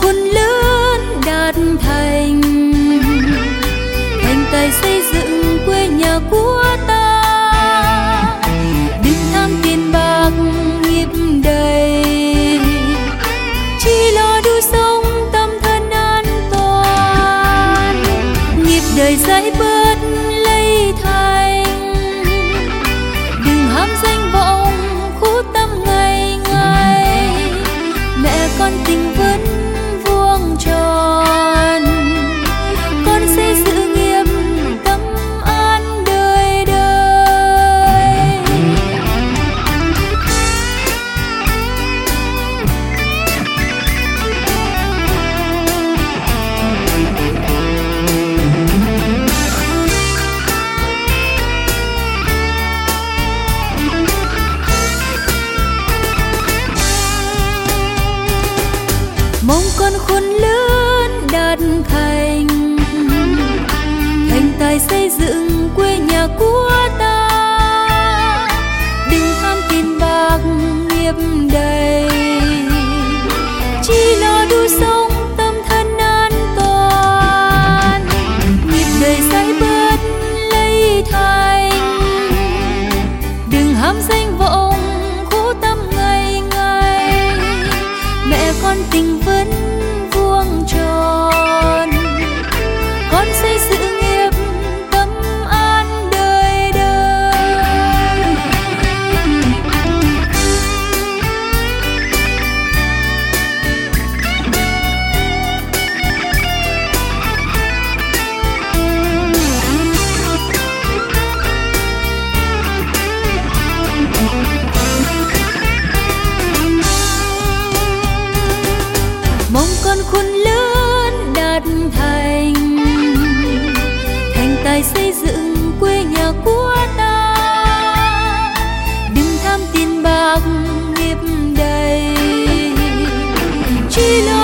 khôn lớn đạt thành. Thành tài xây dựng quê nhà của ta. Đừng tham tiền bạc nghiệp đầy. Chỉ lo đu sống tâm thân an toàn. Nghiệp đời giải con khôn lớn đạt thành. Thành tài xây dựng khắc nghiệp đầy. Chỉ lo